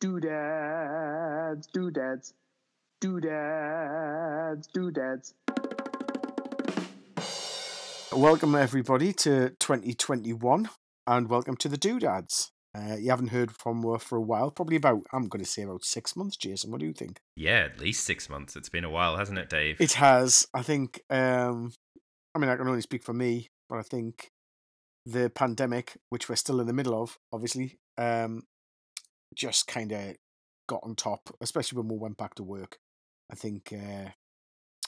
Doodads, doodads, doodads, doodads. Welcome, everybody, to 2021, and welcome to the Doodads. Uh, you haven't heard from us for a while, probably about, I'm going to say about six months, Jason. What do you think? Yeah, at least six months. It's been a while, hasn't it, Dave? It has. I think, um, I mean, I can only speak for me, but I think the pandemic, which we're still in the middle of, obviously, um, just kind of got on top, especially when we went back to work. I think uh,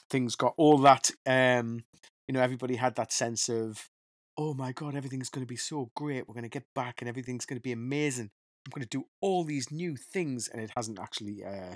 things got all that, um, you know, everybody had that sense of, oh my God, everything's going to be so great. We're going to get back and everything's going to be amazing. I'm going to do all these new things. And it hasn't actually uh,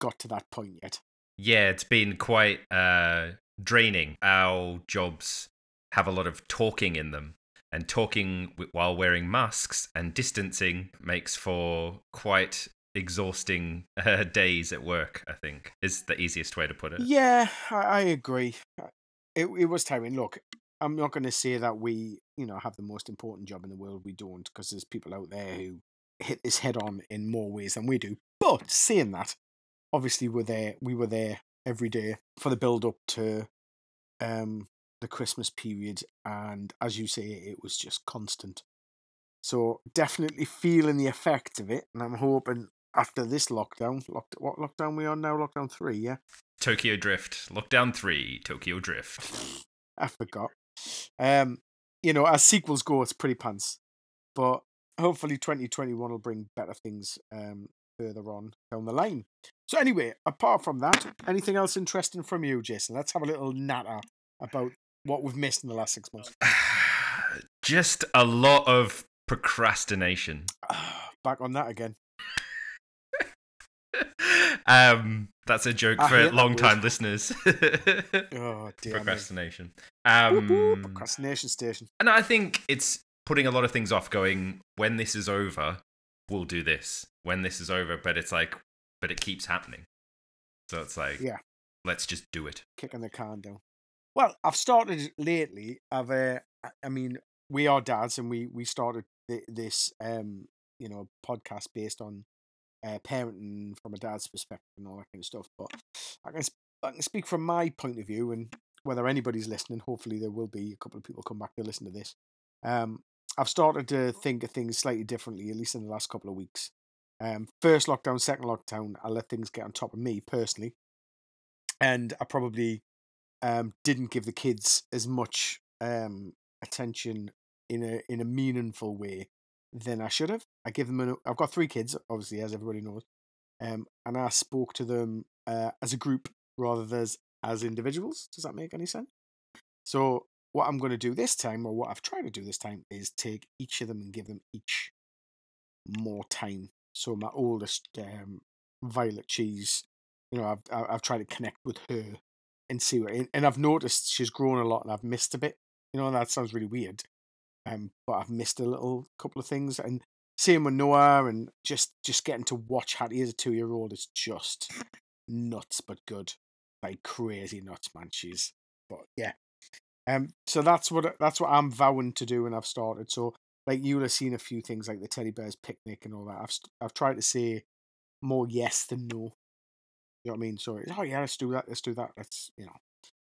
got to that point yet. Yeah, it's been quite uh, draining. Our jobs have a lot of talking in them and talking while wearing masks and distancing makes for quite exhausting uh, days at work i think is the easiest way to put it. Yeah i, I agree. Uh, it, it was tiring. Look i'm not going to say that we you know have the most important job in the world. We don't because there's people out there who hit this head on in more ways than we do. But saying that obviously we're there we were there every day for the build up to um the Christmas period, and as you say, it was just constant. So definitely feeling the effect of it, and I'm hoping after this lockdown, locked, what lockdown we on now? Lockdown three, yeah. Tokyo Drift, lockdown three, Tokyo Drift. I forgot. Um, you know, as sequels go, it's pretty pants, but hopefully 2021 will bring better things um further on down the line. So anyway, apart from that, anything else interesting from you, Jason? Let's have a little natter about what we've missed in the last six months? Just a lot of procrastination. Back on that again. um, that's a joke I for long-time listeners. oh dear. Procrastination. Um, procrastination station. And I think it's putting a lot of things off. Going when this is over, we'll do this. When this is over, but it's like, but it keeps happening. So it's like, yeah, let's just do it. Kicking the can down. Well, I've started lately. I've, uh, I mean, we are dads, and we we started th- this, um, you know, podcast based on uh, parenting from a dad's perspective and all that kind of stuff. But I can I can speak from my point of view, and whether anybody's listening, hopefully there will be a couple of people come back to listen to this. Um, I've started to think of things slightly differently, at least in the last couple of weeks. Um, first lockdown, second lockdown, I let things get on top of me personally, and I probably um, didn't give the kids as much um, attention in a in a meaningful way than I should have. I give them. i I've got three kids, obviously, as everybody knows, um, and I spoke to them uh, as a group rather than as, as individuals. Does that make any sense? So what I'm going to do this time, or what I've tried to do this time, is take each of them and give them each more time. So my oldest, um, Violet Cheese, you know, I've I've tried to connect with her and see what. And I've noticed she's grown a lot, and I've missed a bit. You know, that sounds really weird, um, but I've missed a little couple of things. And same with Noah, and just just getting to watch Hattie as a two year old is just nuts, but good, like crazy nuts, man. She's, but yeah. Um, so that's what that's what I'm vowing to do, and I've started. So like you'll have seen a few things like the teddy bears picnic and all that. I've I've tried to say more yes than no you know what I mean? So oh yeah, let's do that. Let's do that. Let's you know.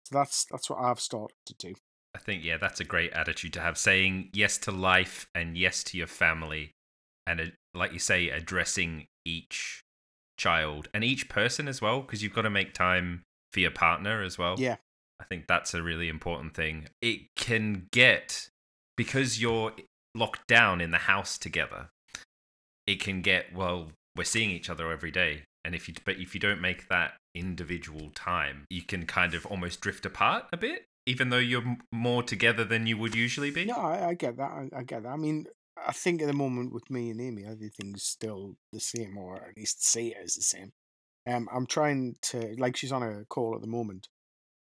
So that's that's what I've started to do. I think yeah, that's a great attitude to have. Saying yes to life and yes to your family, and uh, like you say, addressing each child and each person as well, because you've got to make time for your partner as well. Yeah, I think that's a really important thing. It can get because you're locked down in the house together. It can get well. We're seeing each other every day and if you but if you don't make that individual time you can kind of almost drift apart a bit even though you're more together than you would usually be? No i, I get that I, I, get that. I mean i think at the moment with me and amy everything's still the same or at least say it is the same. Um i'm trying to like she's on a call at the moment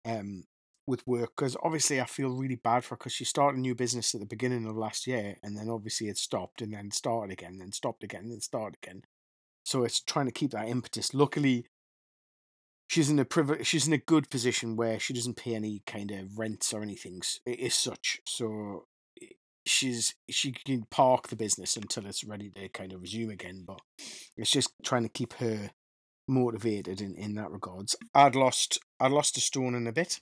um with work because obviously I feel really bad for her because she started a new business at the beginning of last year and then obviously it stopped and then started again, and then stopped again, and then started again. So it's trying to keep that impetus. Luckily, she's in a priv- she's in a good position where she doesn't pay any kind of rents or anything as such. So she's she can park the business until it's ready to kind of resume again. But it's just trying to keep her motivated in in that regards. I'd lost I'd lost a stone in a bit,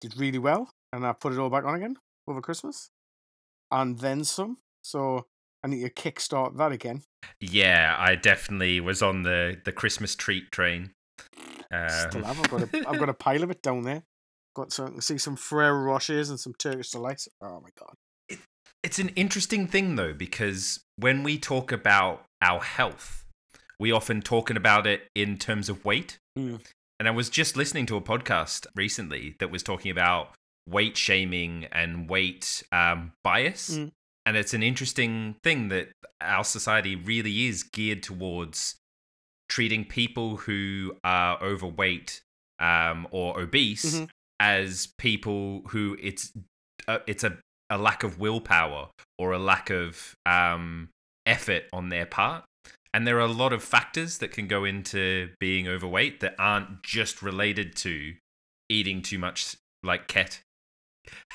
did really well, and I put it all back on again over Christmas, and then some. So I need to kickstart that again. Yeah, I definitely was on the the Christmas treat train. Still Um, have. I've got a I've got a pile of it down there. Got some see some Ferrero Rochers and some Turkish delights. Oh my god. It's an interesting thing though, because when we talk about our health, we often talking about it in terms of weight. Mm. And I was just listening to a podcast recently that was talking about weight shaming and weight um, bias. Mm. And it's an interesting thing that our society really is geared towards treating people who are overweight um, or obese Mhm. as people who it's uh, it's a, a lack of willpower or a lack of um, effort on their part. And there are a lot of factors that can go into being overweight that aren't just related to eating too much, like ket.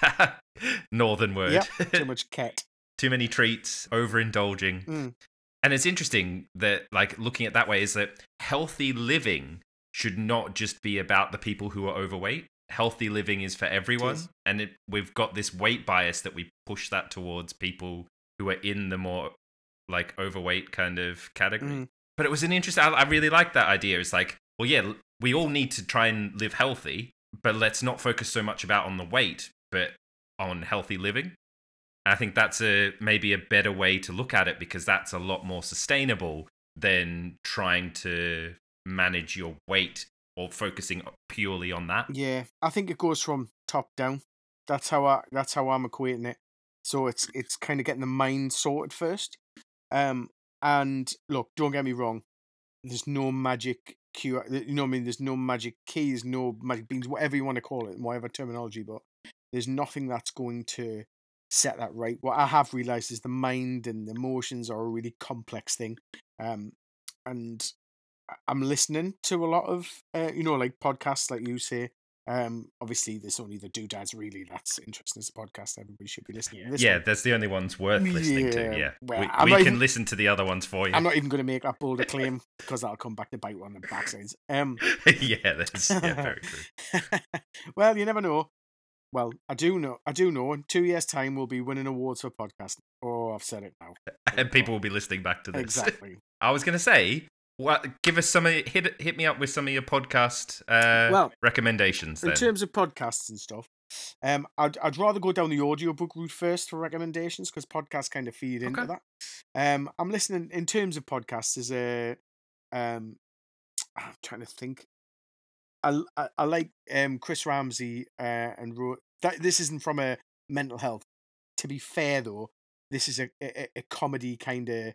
Northern word. Yep. Too much cat. Too many treats, overindulging. Mm. And it's interesting that, like, looking at that way, is that healthy living should not just be about the people who are overweight. Healthy living is for everyone. And it, we've got this weight bias that we push that towards people who are in the more, like, overweight kind of category. Mm. But it was an interesting, I, I really like that idea. It's like, well, yeah, we all need to try and live healthy, but let's not focus so much about on the weight, but on healthy living. I think that's a maybe a better way to look at it because that's a lot more sustainable than trying to manage your weight or focusing purely on that. Yeah, I think it goes from top down. That's how I. That's how I'm equating it. So it's it's kind of getting the mind sorted first. Um, and look, don't get me wrong. There's no magic cure. You know what I mean? There's no magic keys, no magic beans, whatever you want to call it, whatever terminology. But there's nothing that's going to set that right. What I have realized is the mind and the emotions are a really complex thing. Um, and I'm listening to a lot of, uh, you know, like podcasts, like you say. Um, obviously, there's only the doodads really that's interesting as a podcast. Everybody should be listening. to this yeah, one. that's the only ones worth listening Yeah, to. Yeah, well, we, we can even- listen to the other ones for you. I'm not even going to make that bolder claim because that'll come back to bite one on the backsides. Um, yeah, that's yeah, very true. well, you never know. Well, I do know. I do know. In two years' time, we'll be winning awards for podcasting. Oh, I've said it now. And people will be listening back to this. Exactly. I was going to say, what? Give us some. Hit hit me up with some of your podcast uh, Well, recommendations. In terms of podcasts and stuff, um, I'd I'd rather go down the audiobook route first for recommendations because podcasts kind of feed into Okay. that. Um, I'm listening in terms of podcasts. Is a um, I'm trying to think. I, I, like um Chris Ramsey uh, and that this isn't from a mental health. To be fair though, this is a a, a comedy kind of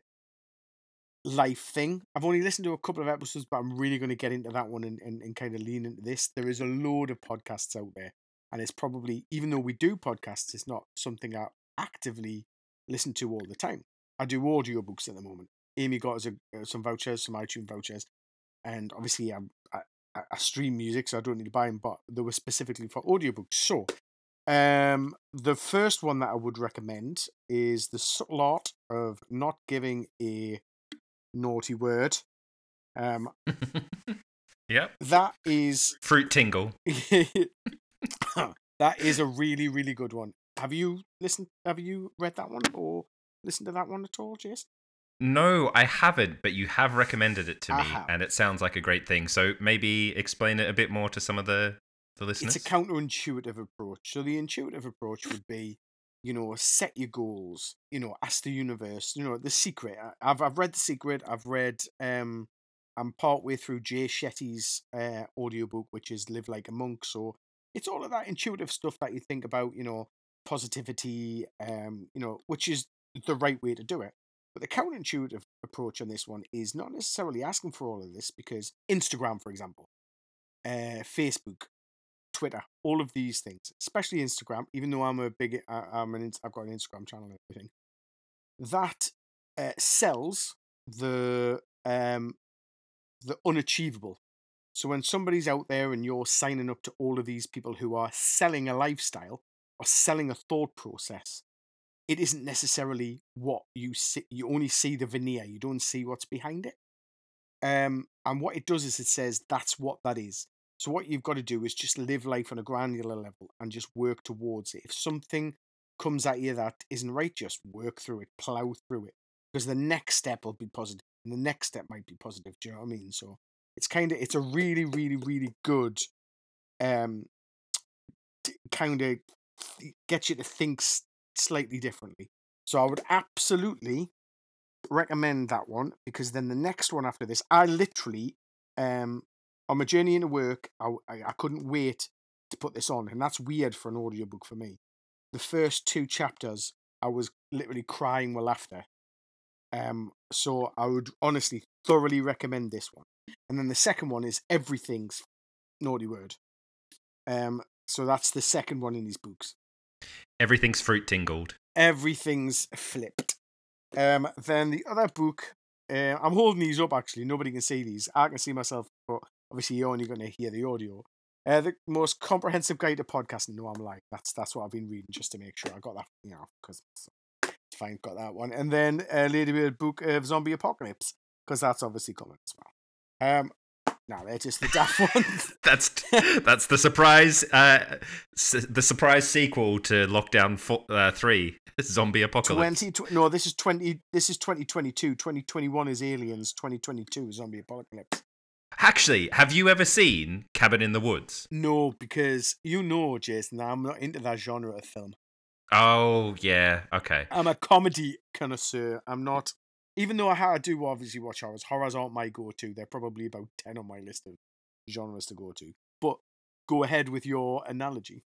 life thing. I've only listened to a couple of episodes, but I'm really going to get into that one and, and, and kind of lean into this. There is a load of podcasts out there, and it's probably even though we do podcasts, it's not something I actively listen to all the time. I do audiobooks at the moment. Amy got us a, uh, some vouchers, some iTunes vouchers, and obviously I'm, I, I stream music, so I don't need to buy them, but they were specifically for audiobooks. So, um, the first one that I would recommend is the subtle art of not giving a naughty word. Um, yep. that is Fruit tingle. that is a really really good one. Have you listened? Have you read that one or listened to that one at all, Jason? No, I haven't, but you have recommended it to I me, have. and it sounds like a great thing. So maybe explain it a bit more to some of the the listeners. It's a counterintuitive approach. So the intuitive approach would be, you know, set your goals. You know, ask the universe. You know, the secret. I've I've read the secret. I've read. Um, I'm partway through Jay Shetty's uh, audiobook, which is Live Like a Monk. So it's all of that intuitive stuff that you think about. You know, positivity. Um, you know, which is the right way to do it. But the counterintuitive approach on this one is not necessarily asking for all of this because Instagram, for example, uh, Facebook, Twitter, all of these things, especially Instagram. Even though I'm a big, I, I'm an, I've got an Instagram channel and everything. That uh, sells the um, the unachievable. So when somebody's out there and you're signing up to all of these people who are selling a lifestyle or selling a thought process, it isn't necessarily what you see. You only see the veneer. You don't see what's behind it. Um, and what it does is it says that's what that is. So what you've got to do is just live life on a granular level and just work towards it. If something comes at you that isn't right, just work through it, plow through it, because the next step will be positive, and the next step might be positive. Do you know what I mean? So it's kind of it's a really, really, really good, um, kind of get you to think slightly differently. So I would absolutely recommend that one because then the next one after this, I literally, um, on my journey into work, I, I, I couldn't wait to put this on, and that's weird for an audiobook for me. The first two chapters, I was literally crying with laughter. Um, so I would honestly thoroughly recommend this one. And then the second one is Everything's Naughty Word. Um, so that's the second one in these books. Everything's fruit tingled. Everything's flipped. Um, then the other book, uh, I'm holding these up actually. Nobody can see these. I can see myself, but obviously you're only going to hear the audio. Uh, the most comprehensive guide to podcasting. No, I'm like that's that's what I've been reading just to make sure I got that. You know, because it's fine, got that one. And then uh, Ladybird book of zombie apocalypse because that's obviously coming as well. Um, now they're just the daft ones. That's that's the surprise. Uh, s- the surprise sequel to Lockdown four, uh, Three: Zombie Apocalypse. 20, tw- no, this is 20, this is 2022. 2021 is Aliens. 2022 is Zombie Apocalypse. Actually, have you ever seen Cabin in the Woods? No, because you know, Jason, I'm not into that genre of film. Oh yeah, okay. I'm a comedy connoisseur. I'm not, even though I, I do obviously watch horrors. Horrors aren't my go-to. They're probably about 10 on my list of genres to go to. But go ahead with your analogy.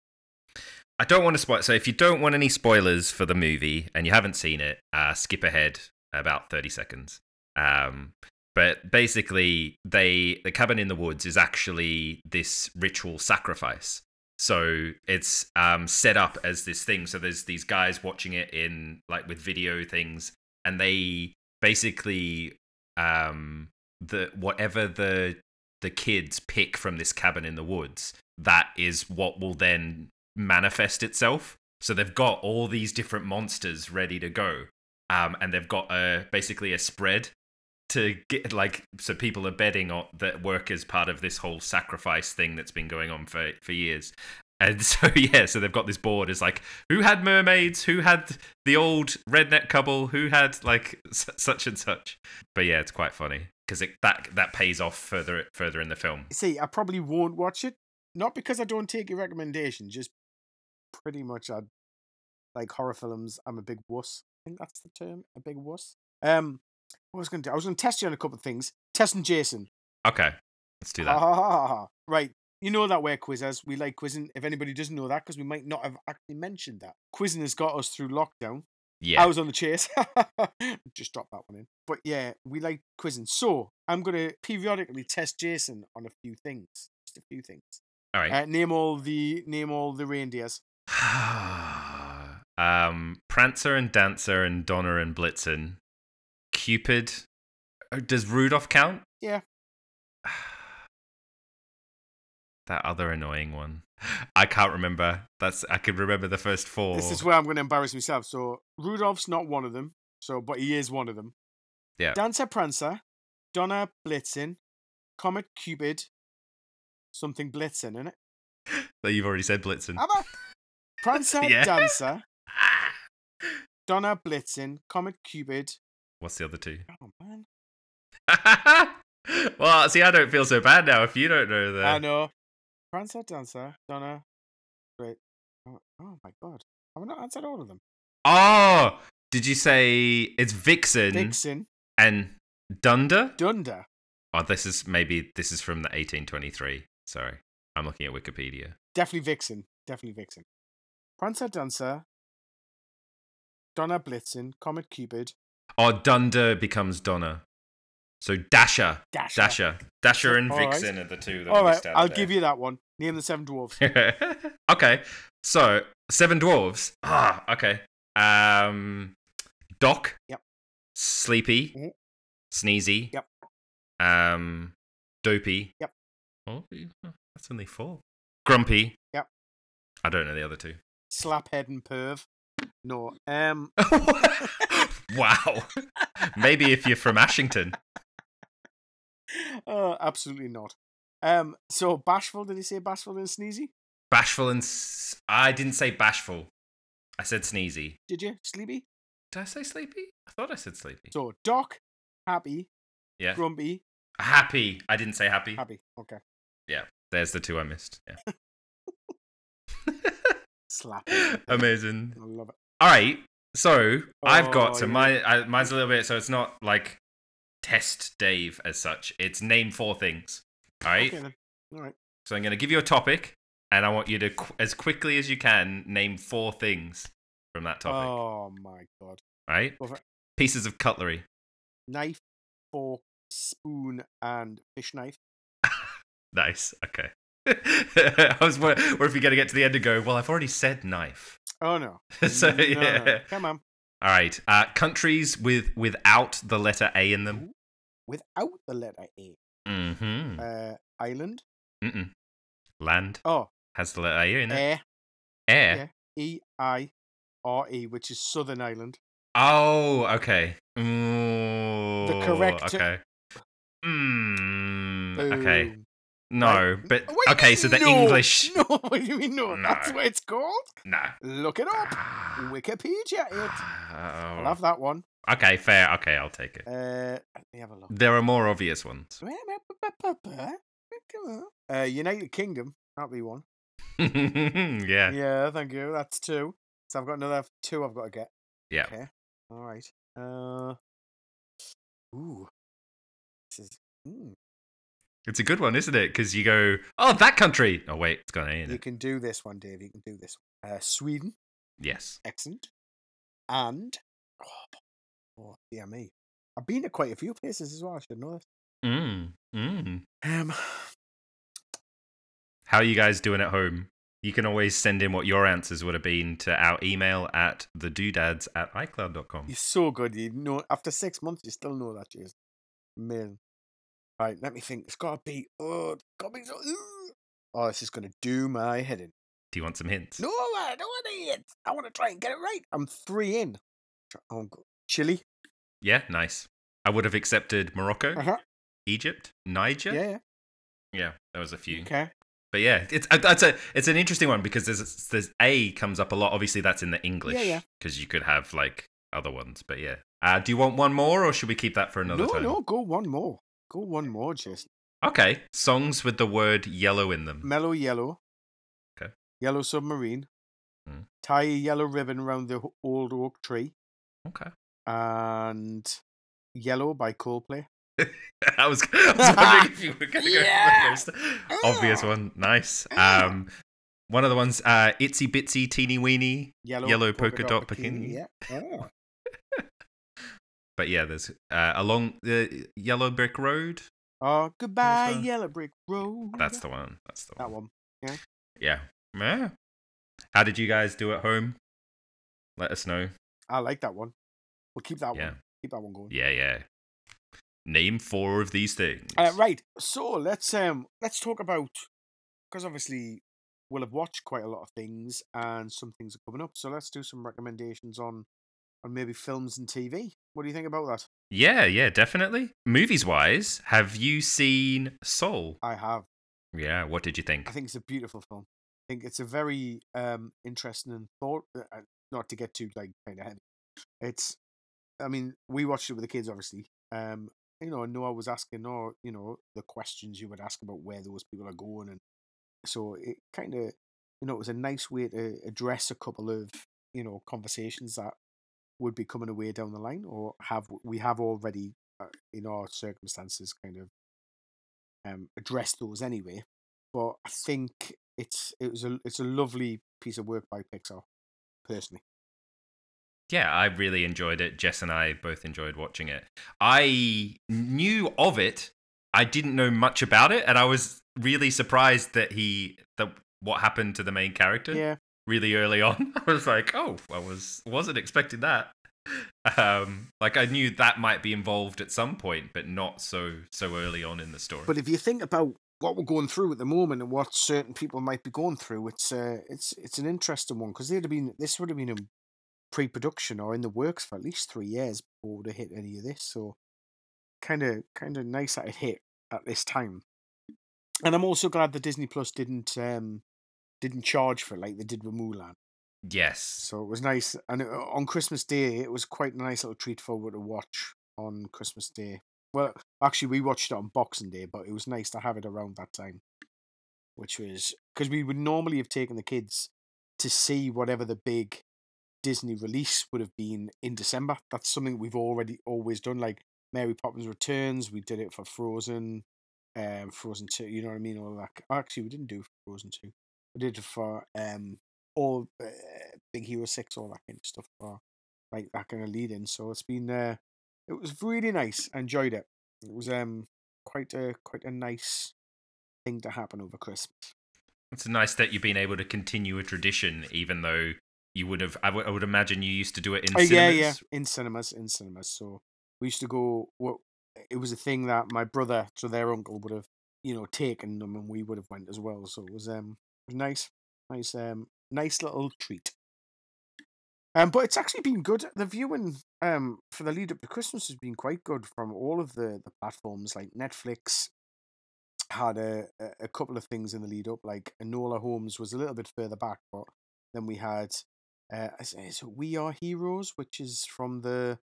I don't want to spoil. So if you don't want any spoilers for the movie and you haven't seen it, uh, skip ahead about thirty seconds. Um, but basically, they the cabin in the woods is actually this ritual sacrifice. So it's um, set up as this thing. So there's these guys watching it in like with video things, and they basically um, the whatever the the kids pick from this cabin in the woods, that is what will then manifest itself. So they've got all these different monsters ready to go, um, and they've got a basically a spread to get like so people are betting on that work as part of this whole sacrifice thing that's been going on for for years. And so yeah, so they've got this board. It's like who had mermaids, who had the old redneck couple, who had like such and such. But yeah, it's quite funny because that that pays off further further in the film. See, I probably won't watch it. Not because I don't take your recommendation, just pretty much I like horror films. I'm a big wuss. I think that's the term. A big wuss. Um, what was I going to do? I was going to test you on a couple of things. Testing Jason. Okay, let's do that. Ah, right. You know that we're quizzers. We like quizzing. If anybody doesn't know that, because we might not have actually mentioned that. Quizzing has got us through lockdown. Yeah. I was on the chase. Just drop that one in. But yeah, we like quizzing. So I'm going to periodically test Jason on a few things. Just a few things. All right. Uh, name all the name all the reindeers. um, Prancer and Dancer and Donner and Blitzen. Cupid. Oh, Does Rudolph count? Yeah. that other annoying one. I can't remember. That's I could remember the first four. This is where I'm going to embarrass myself. So Rudolph's not one of them. So, but he is one of them. Yeah. Dancer Prancer, Donna Blitzen, Comet Cupid, something Blitzen, isn't it? that you've already said Blitzen. Am I? Prancer Yeah. Dancer, Donna Blitzen, Comet Cupid. What's the other two? Oh man, well, see, I don't feel so bad now if you don't know that. I know. Prancer Dancer, Donna. Wait. Oh, oh my god, I've not answered all of them? Oh, did you say it's Vixen Vixen, and Dunder? Dunder, Oh, this is maybe this is from the 1823. Sorry, I'm looking at Wikipedia. definitely Vixen, definitely Vixen. Prancer Dancer, Donna Blitzen, Comet Cupid, Oh, Dunder becomes Donna. So Dasher, Dasher. Dasher, Dasher, and All right. Vixen are the two that All we right, stand I'll there. give you that one. Name the seven dwarves. okay, so seven dwarves. Ah, okay. Um, Doc. Yep. Sleepy. Mhm. Sneezy. Yep. Um, Dopey. Yep. Oh, that's only four. Grumpy. Yep. I don't know the other two. Slaphead and Perv. No. Um. wow. Maybe if you're from Ashington. uh, absolutely not. Um. So bashful. Did he say bashful and sneezy? Bashful and s- I didn't say bashful. I said sneezy. Did you sleepy? Did I say sleepy? I thought I said sleepy. So doc, happy, Yeah. grumpy, Happy. I didn't say happy. happy. Okay. Yeah, there's the two I missed. Yeah. Slap. Amazing. I love it. All right. So I've got Oh, so yeah. my I, mine's a little bit. So it's not like test Dave as such. It's name four things. All right. Okay then. All right. So I'm going to give you a topic, and I want you to qu- as quickly as you can name four things from that topic. Oh my god. All right. Pieces of cutlery. Knife, fork, spoon, and fish knife. Nice. Okay. I was wor- or if you're going to get to the end and go, well, I've already said knife. Oh no. so No, no, no. yeah. Come on. All right. Uh, countries with without the letter A in them. Without the letter A. Mm-hmm. Uh, island. Mm-mm. Land Oh, has the letter A in it. air. Air. E I R E, which is Southern Ireland. Oh, okay. Ooh, correct- Okay. Mm, okay. No, but okay. So the no? English. No, what do you mean no? That's No. what it's called. No. Look it up. Wikipedia it. I'll Oh. have that one. Okay, fair. Okay, I'll take it. Uh, let me have a look. There are more obvious ones. Uh, United Kingdom. That'll be one. yeah. Yeah, thank you. That's two. So I've got another two I've got to get. Yeah. Okay. All right. Uh. Ooh. This is. Mm. It's a good one, isn't it? Because you go, oh, that country. Oh wait, it's got an A in You it. can do this one, Dave. You can do this. One. Uh, Sweden. Yes. Excellent. And. Oh, oh, dear me. I've been to quite a few places as well. I should know this. Mm. Mm. Um. How are you guys doing at home? You can always send in what your answers would have been to our email at thedoodads at icloud.com. You're so good. You know, after six months, you still know that, Jason. Man. Right, let me think. It's got to be. Oh, got so. Oh, this is going to do my head in. Do you want some hints? No, I don't want to eat. I want to try and get it right. I'm three in. Oh, Chile. Yeah, nice. I would have accepted Morocco, Uh huh. Egypt, Niger. Yeah, yeah. Yeah, there was a few. Okay. But yeah, it's uh, that's a it's an interesting one because there's there's A comes up a lot. Obviously, that's in the English. yeah. Because you could have like other ones. But yeah. Uh, do you want one more, or should we keep that for another no, time? no, go one more. Go one more, Jason. Okay. Songs with the word yellow in them. Mellow Yellow. Okay. Yellow Submarine. Hmm. Tie a yellow ribbon around the old oak tree. Okay. And Yellow by Coldplay. I was, I was wondering if you were going to go Yeah. for the most obvious Ah. one. Nice. Ah. Um, one of the ones, uh, itsy bitsy teeny weeny. Yellow, Yellow polka dot bikini. Yeah. Oh. But yeah, there's uh, along the yellow brick road. Oh, goodbye. Yellow Brick Road. That's the one. That's the that one. That one. Yeah. Yeah. How did you guys do at home? Let us know. I like that one. We'll keep that Yeah. one. Keep that one going. Yeah, yeah. Name four of these things. Uh, right. So let's um let's talk about because obviously we'll have watched quite a lot of things and some things are coming up. So let's do some recommendations on on maybe films and TV. What do you think about that? Yeah, yeah, definitely. Movies wise, have you seen Soul? I have. Yeah, what did you think? I think it's a beautiful film. I think it's a very um interesting and thought. Uh, uh, not to get too like kind of heavy. It's. I mean, we watched it with the kids, obviously. Um, you know, Noah was asking, or you know, the questions you would ask about where those people are going, and so it kind of, you know, it was a nice way to address a couple of you know conversations that would be coming away down the line, or have we have already uh, in our circumstances kind of um addressed those anyway. But I think it's it was a it's a lovely piece of work by Pixar, personally. Yeah, I really enjoyed it. Jess and I both enjoyed watching it. I knew of it. I didn't know much about it, and I was really surprised that he that what happened to the main character Yeah, really early on. I was like, oh, I was wasn't expecting that. Um, like I knew that might be involved at some point, but not so so early on in the story. but if you think about what we're going through at the moment and what certain people might be going through, it's uh, it's it's an interesting one because they'd have been this would have been a pre-production or in the works for at least three years before to hit any of this. So kind of kind of nice that it hit at this time. And I'm also glad that Disney Plus didn't um didn't charge for it like they did with Mulan. Yes. So it was nice, and it, on Christmas Day, it was quite a nice little treat for to watch on Christmas Day. Well, actually, we watched it on Boxing Day, but it was nice to have it around that time, which was because we would normally have taken the kids to see whatever the big Disney release would have been in December. That's something we've already always done. Like Mary Poppins Returns, we did it for Frozen, um, Frozen Two. You know what I mean? All that. Actually, we didn't do Frozen Two. Did it for um all uh, Big Hero Six, all that kind of stuff for like that kind of lead in. So it's been uh, it was really nice. I enjoyed it. It was um quite a quite a nice thing to happen over Christmas. It's nice that you've been able to continue a tradition, even though you would have. I, w- I would imagine you used to do it in Oh, cinemas. yeah, yeah, in cinemas, in cinemas. So we used to go. What it was a thing that my brother, so their uncle, would have you know taken them, and we would have went as well. So it was um nice, nice um nice little treat. Um, but it's actually been good. The viewing um for the lead up to Christmas has been quite good from all of the the platforms. Like Netflix had a a- couple of things in the lead up. Like Enola Holmes was a little bit further back, but then we had uh, is We Are Heroes, which is from the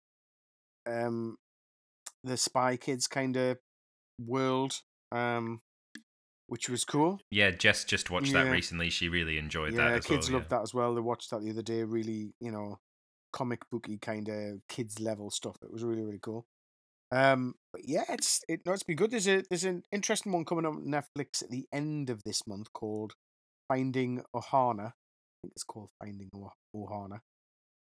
um the Spy Kids kind of world, um, which was cool. Yeah, Jess just watched that recently. She really enjoyed yeah, that as kids well. loved that as well. They watched that the other day. Really, you know, comic booky kind of kids level stuff. It was really really cool. Um, but yeah, it's it. No, it's been good. There's a there's an interesting one coming up on Netflix at the end of this month called Finding Ohana. I think it's called Finding Oh- Ohana.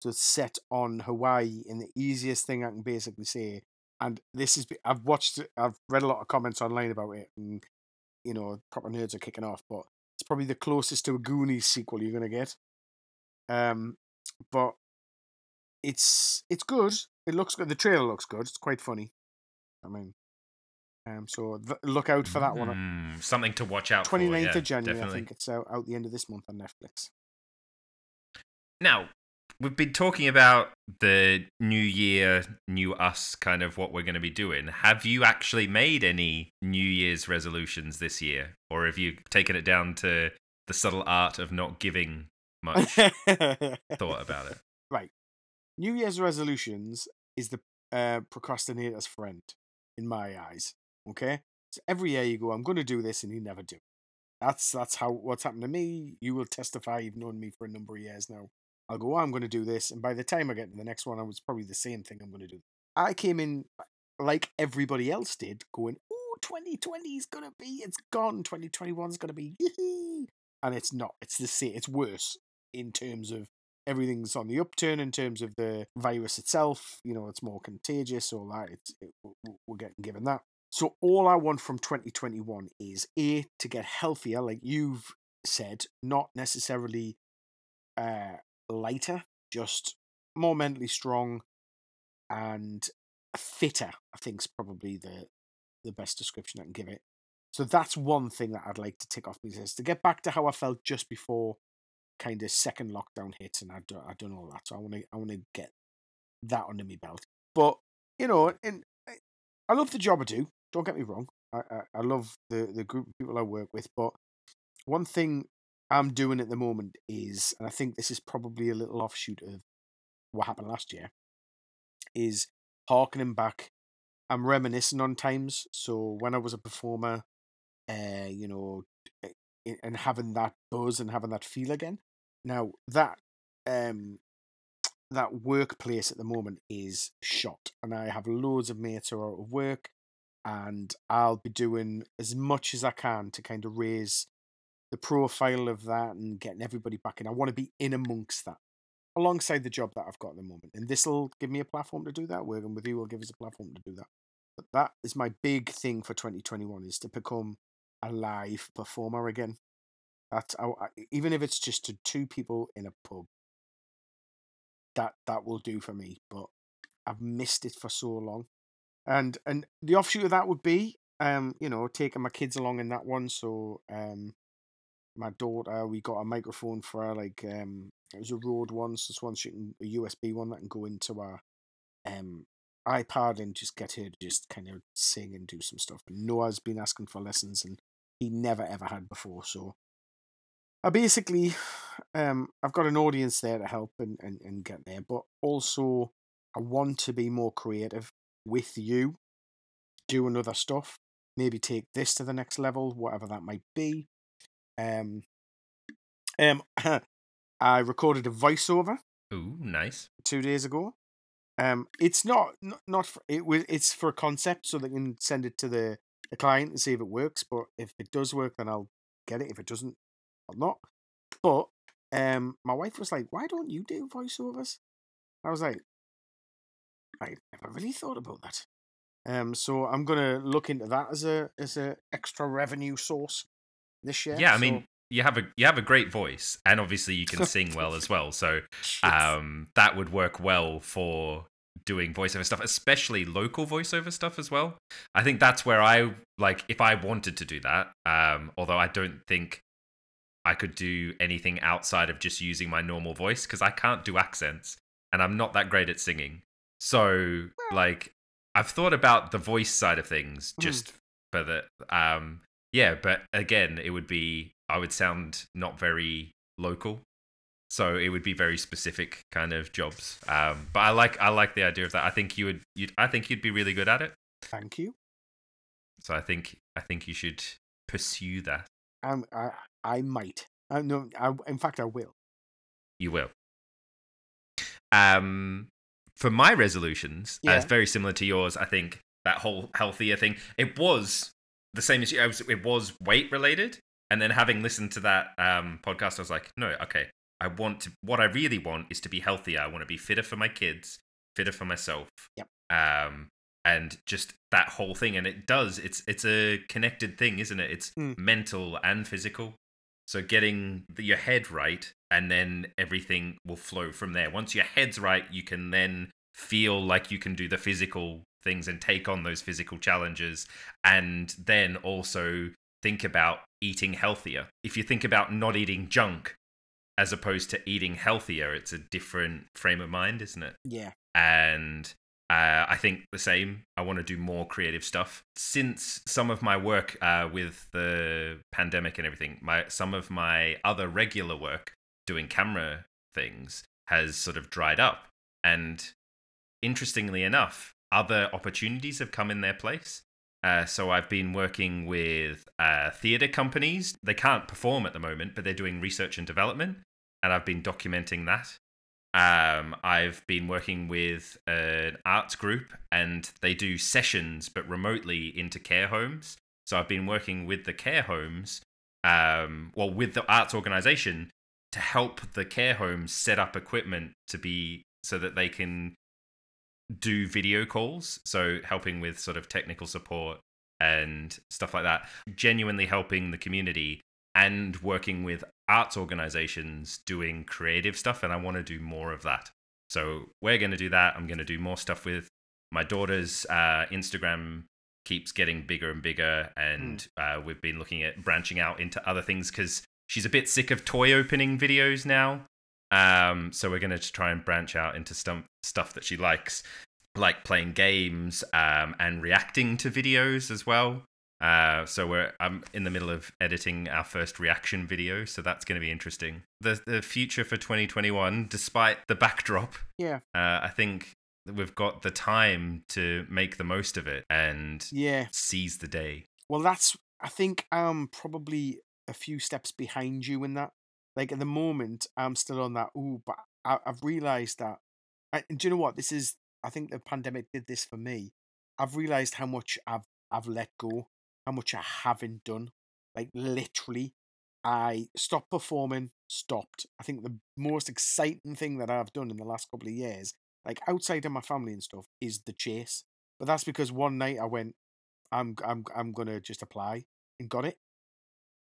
So it's set on Hawaii, and the easiest thing I can basically say, and this is I've watched, it- I've read a lot of comments online about it, and you know, proper nerds are kicking off, but it's probably the closest to a Goonies sequel you're gonna get. Um, but it's it's good. It looks good. The trailer looks good. It's quite funny. I mean, um, so th- look out for that one. Mm, something to watch out 29th for. Yeah, of January, definitely. I think it's out, out the end of this month on Netflix. Now, we've been talking about the new year, new us, kind of what we're going to be doing. Have you actually made any New Year's resolutions this year? Or have you taken it down to the subtle art of not giving much thought about it? Right. New Year's resolutions is the uh, procrastinator's friend, in my eyes. Okay? So every year you go, I'm going to do this, and you never do. That's that's how what's happened to me. You will testify. You've known me for a number of years now. I'll go, oh, I'm going to do this, and by the time I get to the next one, I was probably the same thing I'm going to do. I came in like everybody else did, going, oh, 2020 is going to be, it's gone. 2021 is going to be, and it's not. It's the same. It's worse in terms of everything's on the upturn in terms of the virus itself. You know, it's more contagious. All that. It's it, we're getting given that. So all I want from 2021 is a to get healthier, like you've said, not necessarily uh lighter, just more mentally strong and fitter. I think is probably the the best description I can give it. So that's one thing that I'd like to tick off list to get back to how I felt just before kind of second lockdown hit and I've done, I've done all that. So I want to I want to get that under my belt. But you know, and I- I love the job I do. Don't get me wrong. I, I, I love the the group of people I work with. But one thing I'm doing at the moment is, and I think this is probably a little offshoot of what happened last year, is harkening back. I'm reminiscing on times. So when I was a performer, uh, you know, and having that buzz and having that feel again. Now that um that workplace at the moment is shot, and I have loads of mates who are out of work, and I'll be doing as much as I can to kind of raise the profile of that and getting everybody back in. I want to be in amongst that alongside the job that I've got at the moment, and this will give me a platform to do that. Working with you will give us a platform to do that. But that is my big thing for 2021 is to become a live performer again. That's I, even if it's just to two people in a pub. That that will do for me. But I've missed it for so long, and and the offshoot of that would be, um, you know, taking my kids along in that one. So um, my daughter, we got a microphone for her. Like um, it was a Rode one, so it's one she can a USB one that can go into our um iPad and just get her to just kind of sing and do some stuff. Noah's been asking for lessons, and he never ever had before. So I basically, um, I've got an audience there to help and, and, and get there, but also I want to be more creative with you, doing other stuff, maybe take this to the next level, whatever that might be. Um, um, I recorded a voiceover Ooh, nice. two days ago. Um, it's not not, not for, it was it's for a concept, so they can send it to the, the client and see if it works. But if it does work, then I'll get it. If it doesn't, I'll not. But um, my wife was like, "Why don't you do voiceovers?" I was like, "I never really thought about that." Um, so I'm gonna look into that as a as a extra revenue source this year. Yeah, I so- mean, you have a you have a great voice, and obviously you can sing well as well. So um, that would work well for doing voiceover stuff, especially local voiceover stuff as well. I think that's where I like if I wanted to do that. Um, although I don't think I could do anything outside of just using my normal voice because I can't do accents, and I'm not that great at singing. So like I've thought about the voice side of things Mhm. just for the um yeah, but again, it would be I would sound not very local. So it would be very specific kind of jobs. Um, but I like I like the idea of that. I think you would you'd I think you'd be really good at it. Thank you. So I think I think you should pursue that. Um, I I might. I no. I, in fact, I will. You will. Um, for my resolutions, uh, Yeah. it's very similar to yours. I think that whole healthier thing. It was the same as you. I was, it was weight related, and then having listened to that um, podcast, I was like, no, okay. I want to. What I really want is to be healthier. I want to be fitter for my kids, fitter for myself. Yep. Um, and just that whole thing, and it does. It's it's a connected thing, isn't it? It's Mm. mental and physical. So getting the, your head right, and then everything will flow from there. Once your head's right, you can then feel like you can do the physical things and take on those physical challenges, and then also think about eating healthier. If you think about not eating junk as opposed to eating healthier, it's a different frame of mind, isn't it? Yeah. and uh, I think the same. I want to do more creative stuff. Since some of my work uh, with the pandemic and everything, my some of my other regular work doing camera things has sort of dried up. And interestingly enough, other opportunities have come in their place. Uh, so I've been working with uh, theater companies. They can't perform at the moment, but they're doing research and development, and I've been documenting that. Um, I've been working with an arts group, and they do sessions, but remotely into care homes. So I've been working with the care homes, um, well, with the arts organization to help the care homes set up equipment to be so that they can do video calls. So helping with sort of technical support and stuff like that, genuinely helping the community and working with arts organizations doing creative stuff. And I want to do more of that. So we're going to do that. I'm going to do more stuff with my daughter's uh, Instagram keeps getting bigger and bigger and uh, we've been looking at branching out into other things because she's a bit sick of toy opening videos now um, so we're going to try and branch out into stum- stuff that she likes like playing games um, and reacting to videos as well uh, so we're I'm in the middle of editing our first reaction video, so that's going to be interesting. The the future for 2021, despite the backdrop, Yeah. uh, I think we've got the time to make the most of it and Yeah. seize the day. Well, that's. I think I'm probably a few steps behind you in that. Like at the moment, I'm still on that. Ooh, but I, I've realised that. I, and do you know what? This is. I think the pandemic did this for me. I've realised how much I've I've let go, how much I haven't done. Like literally, I stopped performing. Stopped. I think the most exciting thing that I've done in the last couple of years, like outside of my family and stuff, is the chase. But that's because one night I went, I'm I'm I'm gonna just apply and got it.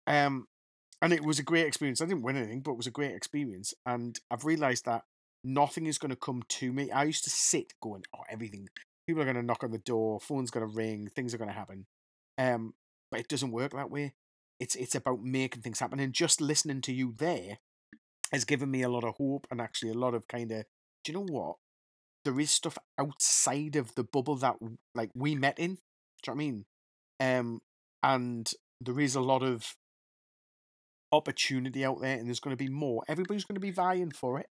Um, and it was a great experience. I didn't win anything, but it was a great experience. And I've realised that nothing is going to come to me. I used to sit going, oh, everything. People are going to knock on the door, phone's going to ring, things are going to happen. Um, but it doesn't work that way. it's it's about making things happen, and just listening to you there has given me a lot of hope and actually a lot of kind of. Do you know what? There is stuff outside of the bubble that like we met in. Do you know what I mean? Um, and there is a lot of opportunity out there, and there's going to be more. Everybody's going to be vying for it.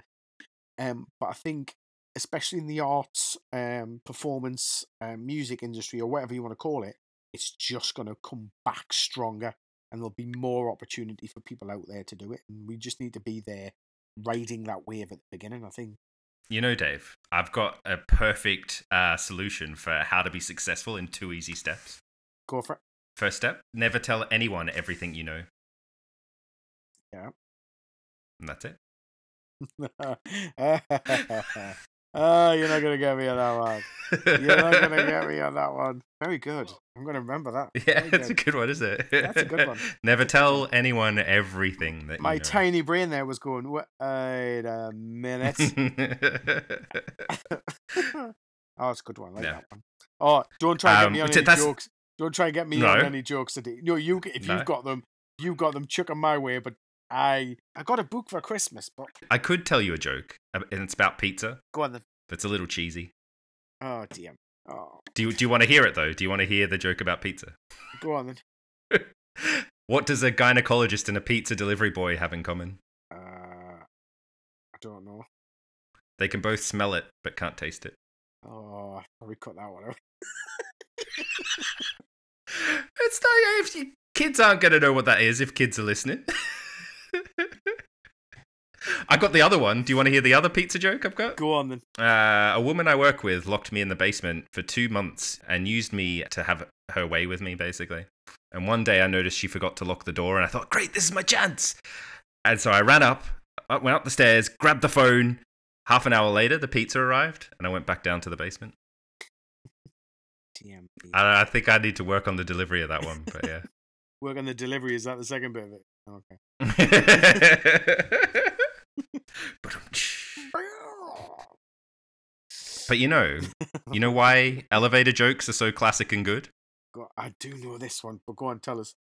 Um, but I think, especially in the arts, um, performance, um, music industry, or whatever you want to call it, it's just going to come back stronger, and there'll be more opportunity for people out there to do it. And we just need to be there, riding that wave at the beginning. I think. You know, Dave, I've got a perfect uh, solution for how to be successful in two easy steps. Go for it. First step: never tell anyone everything you know. Yeah. And that's it. oh, you're not gonna get me on that one. You're not gonna get me on that one. Very good. I'm gonna remember that. Yeah, Very that's a good. one, isn't it? That's a good one. Never tell anyone everything that My you know. tiny brain there was going. Wait a minute. oh, it's a good one. I like Yeah. that one. Oh, don't try and get Um, me on any that's- jokes. Don't try and get me No. on any jokes today. No, you if No. you've got them, you've got them. Chuck them my way. But I I got a book for Christmas. But I could tell you a joke, and it's about pizza. go on then. That's a little cheesy. Oh dear. Oh, Do you, do you want to hear it though? Do you want to hear the joke about pizza? go on then. what does a gynecologist and a pizza delivery boy have in common? Uh, I don't know. They can both smell it but can't taste it. Oh, I probably cut that one out. It's not if you, kids aren't going to know what that is if kids are listening. I got the other one. Do you want to hear the other pizza joke I've got? Go on then. Uh, a woman I work with locked me in the basement for two months and used me to have her way with me, basically. And one day I noticed she forgot to lock the door, and I thought, great, this is my chance. And so I ran up, went up the stairs, grabbed the phone. Half an hour later, the pizza arrived, and I went back down to the basement. TM. I, I think I need to work on the delivery of that one, but yeah. Work on the delivery. Is that the second bit of it? Okay. but you know, you know why elevator jokes are so classic and good? Go- I do know this one, but go on, tell us.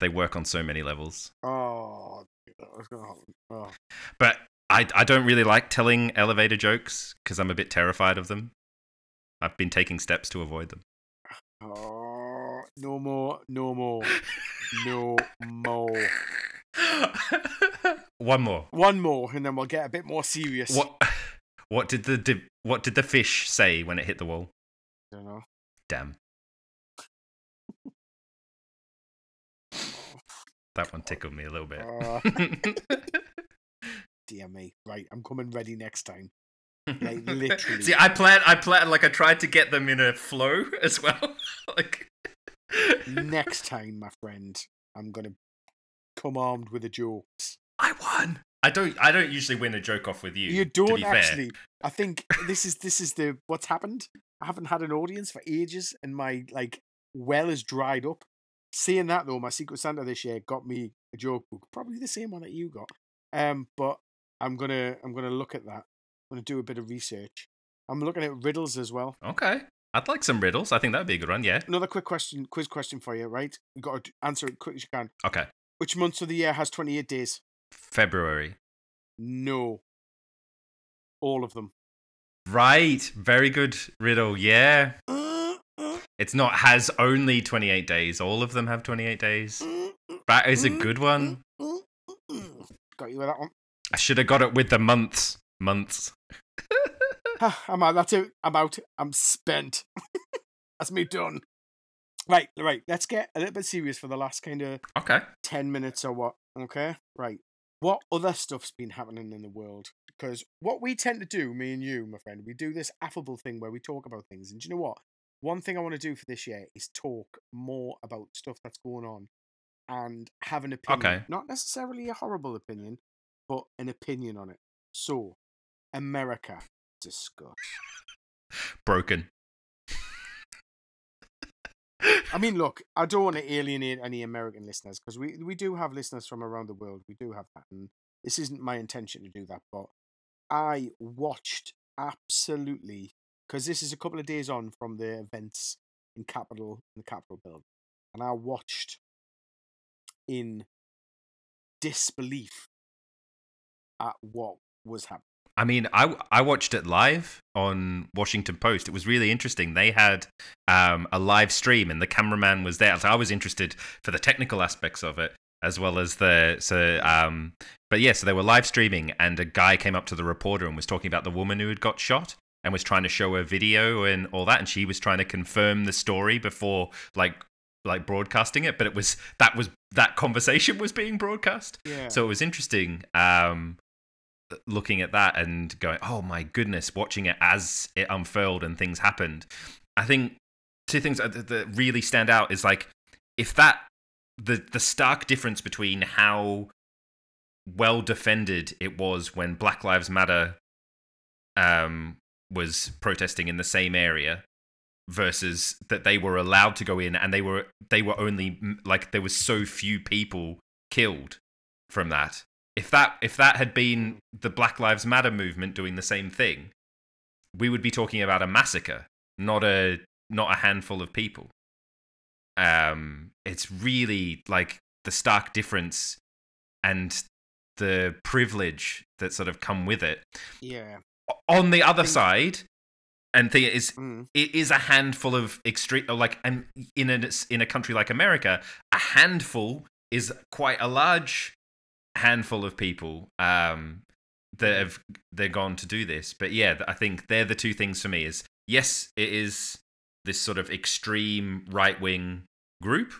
They work on so many levels. Oh? Oh, But I, I don't really like telling elevator jokes because I'm a bit terrified of them. I've been taking steps to avoid them. oh, no more, no more, no more. One more. One more, and then we'll get a bit more serious. What what did the di- what did the fish say when it hit the wall? I don't know. Damn. That one tickled me a little bit. Uh, dear me. Right, I'm coming ready next time. Like, literally. See, I planned. I planned like I tried to get them in a flow as well. like next time, my friend, I'm gonna come armed with a joke. I won. I don't. I don't usually win a joke off with you. You don't actually. I think this is this is the what's happened. I haven't had an audience for ages, and my like well is dried up. Seeing that though, my Secret Santa this year got me a joke book, probably the same one that you got. Um, but I'm gonna I'm gonna look at that. I'm gonna do a bit of research. I'm looking at riddles as well. Okay. I'd like some riddles. I think that'd be a good one. Yeah. Another quick question, quiz question for you, right? You got to answer it quick as you can. Okay. Which month of the year has 28 days? February. No. All of them. Right. Very good riddle. Yeah. It's not has only 28 days. All of them have 28 days. That is a good one. Got you with that one. I should have got it with the months. Months. Ah, I'm out. That's it. I'm out. I'm spent. That's me done. Right, right. Let's get a little bit serious for the last kind of Okay. 10 minutes or what. Okay? Right. What other stuff's been happening in the world? Because what we tend to do, me and you, my friend, we do this affable thing where we talk about things. And do you know what? One thing I want to do for this year is talk more about stuff that's going on and have an opinion. Okay. Not necessarily a horrible opinion, but an opinion on it. So, America, discuss. Broken. I mean, look, I don't want to alienate any American listeners because we, we do have listeners from around the world. We do have that. And this isn't my intention to do that. But I watched absolutely, because this is a couple of days on from the events in Capitol, in the Capitol building. And I watched in disbelief at what was happening. I mean, I I watched it live on Washington Post. It was really interesting. They had um, a live stream, and the cameraman was there. So I was interested for the technical aspects of it, as well as the so. Um, but yeah, so they were live streaming, and a guy came up to the reporter and was talking about the woman who had got shot, and was trying to show her video and all that, and she was trying to confirm the story before like like broadcasting it. But it was that was that conversation was being broadcast. Yeah. So it was interesting um, looking at that and going, oh my goodness, watching it as it unfurled and things happened. I think two things that really stand out is like if that the the stark difference between how well defended it was when Black Lives Matter um, was protesting in the same area versus that they were allowed to go in and they were they were only like there was so few people killed from that if that if that had been the black lives matter movement doing the same thing we would be talking about a massacre not a not a handful of people um it's really like the stark difference and the privilege that sort of come with it Yeah. on the other think- side and thing is Mm. it is a handful of extreme like and in a in a country like America a handful is quite a large handful of people um that have they're gone to do this but yeah I think they're the two things for me is yes it is this sort of extreme right wing group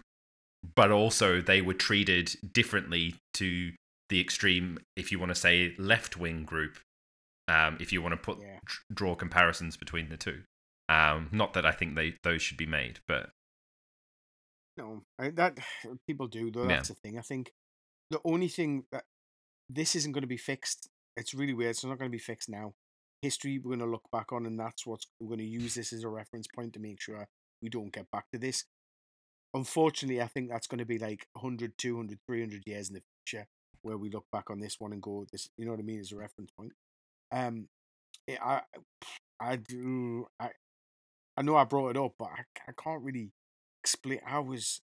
but also they were treated differently to the extreme if you want to say left wing group um, if you want to put Yeah. draw comparisons between the two. Um, not that I think they those should be made, but No, I, that people do though. Yeah. That's the thing. I think the only thing that this isn't going to be fixed. It's really weird. It's not going to be fixed now. History we're going to look back on, and that's what we're going to use this as a reference point to make sure we don't get back to this. Unfortunately, I think that's going to be like 100, 200, 300 years in the future where we look back on this one and go, "This," you know what I mean, as a reference point. Um, it, I, I do, I, I know I brought it up, but I, I can't really explain. I was,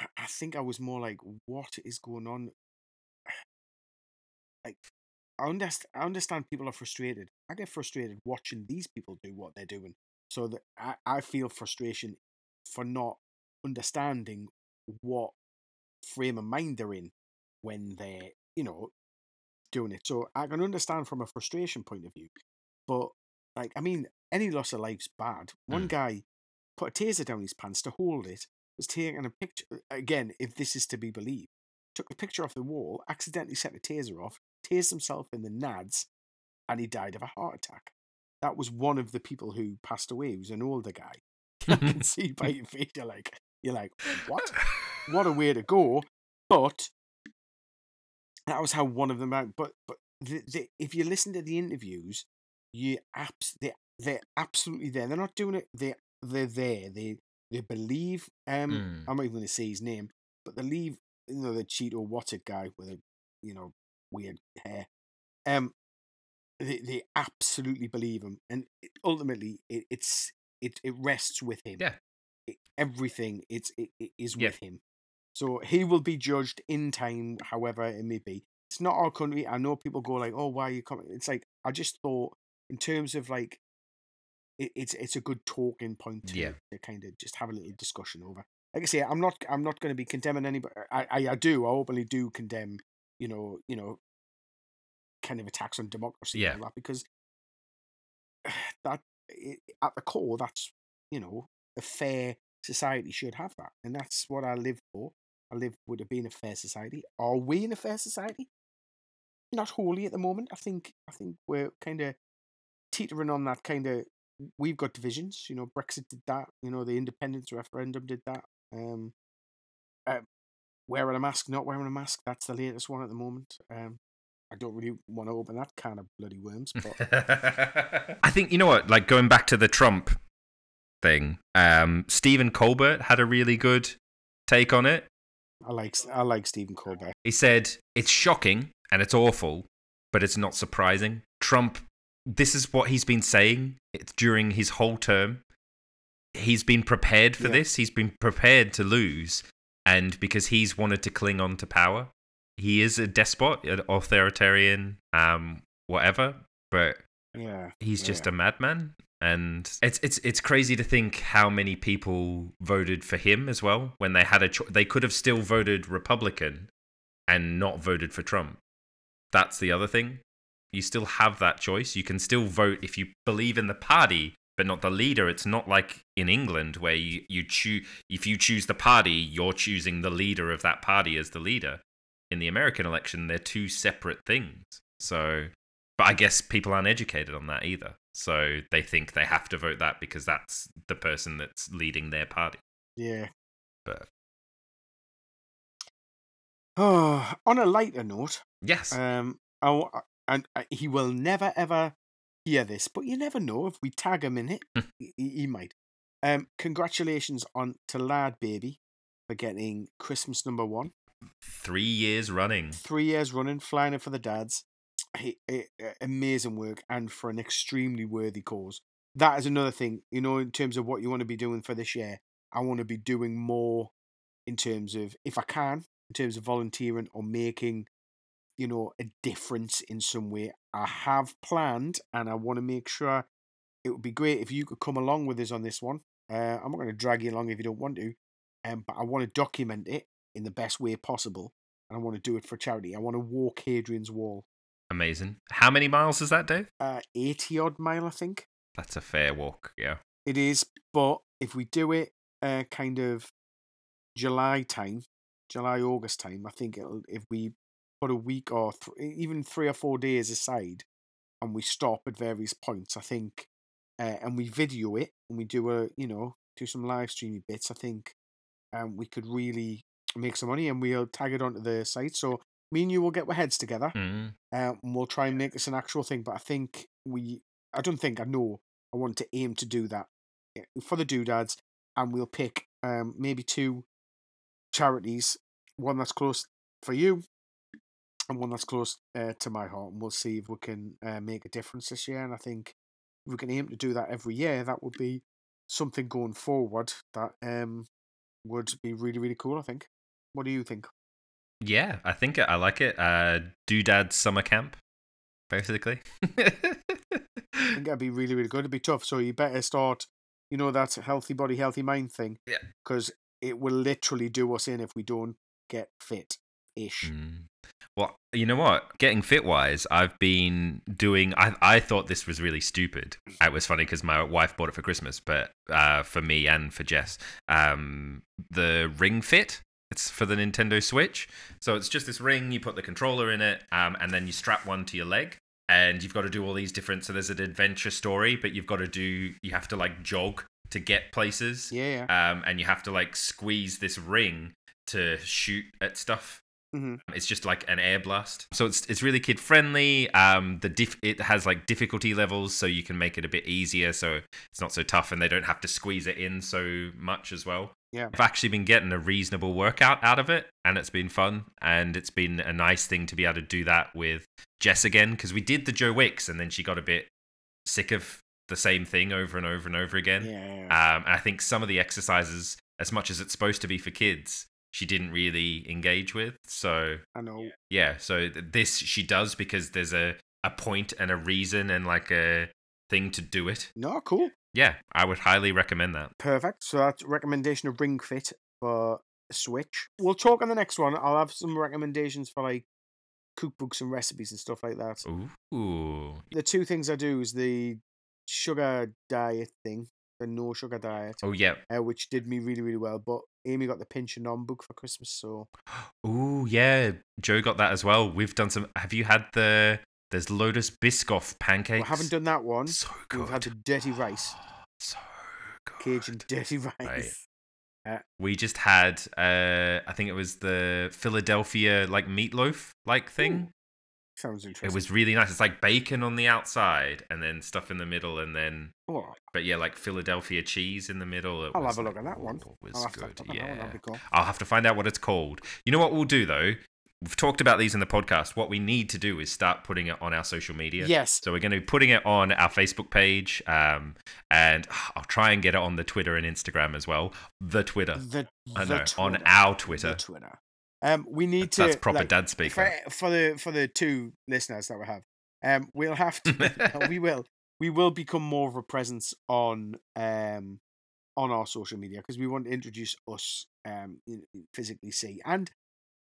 I, I think I was more like, what is going on? Like, I understand. I understand people are frustrated. I get frustrated watching these people do what they're doing. So that I, I feel frustration for not understanding what frame of mind they're in when they're, you know, doing it. So I can understand from a frustration point of view. But like, I mean, any loss of life's bad. One Mm. guy put a taser down his pants to hold it, was taking a picture. Uh, again, if this is to be believed, took the picture off the wall, accidentally set the taser off, tased himself in the nads, and he died of a heart attack. That was one of the people who passed away. He was an older guy. I can see by your face, you're like, you're like, what? What a way to go! But that was how one of them. But but the, the, if you listen to the interviews, you abs they they're absolutely there. They're not doing it. They they're there. They they believe. Um, Mm. I'm not even going to say his name, but they leave. You know the Cheeto it guy with a you know weird hair. Um, they they absolutely believe him, and it- ultimately it, it's it it rests with him. Yeah. It- everything it's it, it is Yeah. with him. So he will be judged in time, however it may be. It's not our country. I know people go like, "Oh, why are you coming?" It's like I just thought, in terms of like, it, it's it's a good talking point to, Yeah. to kind of just have a little discussion over. Like I say, I'm not I'm not going to be condemning anybody. I, I I do I openly do condemn you know you know kind of attacks on democracy Yeah. and all that because that at the core that's you know a fair society should have that and that's what I live for. I live with it being a fair society. Are we in a fair society? Not wholly at the moment. I think I think we're kind of teetering on that kind of. We've got divisions. You know, Brexit did that. You know, the independence referendum did that. Um, uh, wearing a mask, not wearing a mask. That's the latest one at the moment. Um, I don't really want to open that kind of bloody worms, but I think you know what, like going back to the Trump thing, um, Stephen Colbert had a really good take on it. I like I like Stephen Colbert. He said, It's shocking and it's awful, but it's not surprising. Trump, this is what he's been saying during his whole term. He's been prepared for Yeah. this, he's been prepared to lose. and because he's wanted to cling on to power. He is a despot, an authoritarian, um, whatever, but Yeah. he's just Yeah. a madman. And it's it's it's crazy to think how many people voted for him as well when they had a cho- they could have still voted Republican and not voted for Trump. That's the other thing. You still have that choice. You can still vote if you believe in the party, but not the leader. It's not like in England where you, you choose if you choose the party, you're choosing the leader of that party as the leader. In the American election, they're two separate things. So but I guess people aren't educated on that either. So they think they have to vote that because that's the person that's leading their party. Yeah. But Oh, on a lighter note, yes, um, I, w- I- and uh, he will never ever hear this, but you never know if we tag him in it, he, he might. Um, congratulations on to LadBaby for getting Christmas number one, three years running. three years running, flying it for the dads. He, eh, amazing work and for an extremely worthy cause. That is another thing, you know, in terms of what you want to be doing for this year. I want to be doing more in terms of, if I can, in terms of volunteering or making, you know, a difference in some way. I have planned and I want to make sure it would be great if you could come along with us on this one. Uh, I'm not going to drag you along if you don't want to, um, but I want to document it in the best way possible and I want to do it for charity. I want to walk Hadrian's Wall. Amazing. How many miles is that, Dave? Uh, 80 odd mile, I think That's a fair walk. Yeah. it is. But if we do it uh, kind of July time, July, August time, I think it'll, if we a week or th- even three or four days aside and we stop at various points, I think, uh, and we video it and we do a, you know, do some live streaming bits, I think um, we could really make some money and we'll tag it onto the site. So me and you will get our heads together Mm. uh, and we'll try and make this an actual thing. But I think we, I don't think I know. I want to aim to do that eh, for the dodads, and we'll pick um, maybe two charities, one that's close for you, and one that's close uh, to my heart, and we'll see if we can uh, make a difference this year. And I think if we can aim to do that every year, that would be something going forward that um would be really really cool. I think. What do you think? Yeah, I think I like it. Uh, Dodad summer camp, basically. I think that'd be really, really good. It'd be tough. So you better start, you know, that healthy body, healthy mind thing. Yeah. Because it will literally do us in if we don't get fit ish. Mm. Well, you know what? Getting fit wise, I've been doing. I I thought this was really stupid. It was funny because my wife bought it for Christmas, but uh, for me and for Jess, um, the Ring Fit. It's for the Nintendo Switch. So it's just this ring. You put the controller in it, um, and then you strap one to your leg. And you've got to do all these different. So there's an adventure story, but you've got to do. You have to like jog to get places Yeah, yeah. um, and you have to like squeeze this ring to shoot at stuff. Hmm It's just like an air blast, so it's it's really kid friendly. Um, the diff- it has like difficulty levels, so you can make it a bit easier, so it's not so tough, and they don't have to squeeze it in so much as well. Yeah. I've actually been getting a reasonable workout out of it, and it's been fun, and it's been a nice thing to be able to do that with Jess again because we did the Joe Wicks, and then she got a bit sick of the same thing over and over and over again. Yeah, yeah, yeah. Um, and I think some of the exercises, as much as it's supposed to be for kids, she didn't really engage with. So I know. yeah, so this she does because there's a a point and a reason and like a thing to do it. No, cool. Yeah, I would highly recommend that. Perfect. So that's recommendation of Ring Fit for Switch. We'll talk on the next one. I'll have some recommendations for like cookbooks and recipes and stuff like that. Ooh, The two things I do is the sugar diet thing, the no sugar diet. oh yeah, uh, which did me really, really well. But Amy got the Pinch of Nom book for Christmas, so ooh yeah. Joe got that as well. We've done some. Have you had the? There's Lotus Biscoff pancakes. I haven't done that one. So good. We've had the dirty rice, So good. Cajun dirty rice. We just had, uh, I think it was the Philadelphia like meatloaf like thing. Sounds interesting. It was really nice. It's like bacon on the outside and then stuff in the middle, and then Oh, but yeah, like Philadelphia cheese in the middle. It I'll have a look like, at that one. It I'll was have to good. one. Yeah, cool. I'll have to find out what it's called. You know what we'll do though? we've talked about these in the podcast. What we need to do is start putting it on our social media. Yes. So we're going to be putting it on our Facebook page, um, and I'll try and get it on the Twitter and Instagram as well. The Twitter, The, I the know, on our Twitter. The Twitter. Um, we need to. That's proper like, dad speaker. for, for the for the two listeners that we have. Um, we'll have to. we will. We will become more of a presence on um on our social media because we want to introduce us um physically see and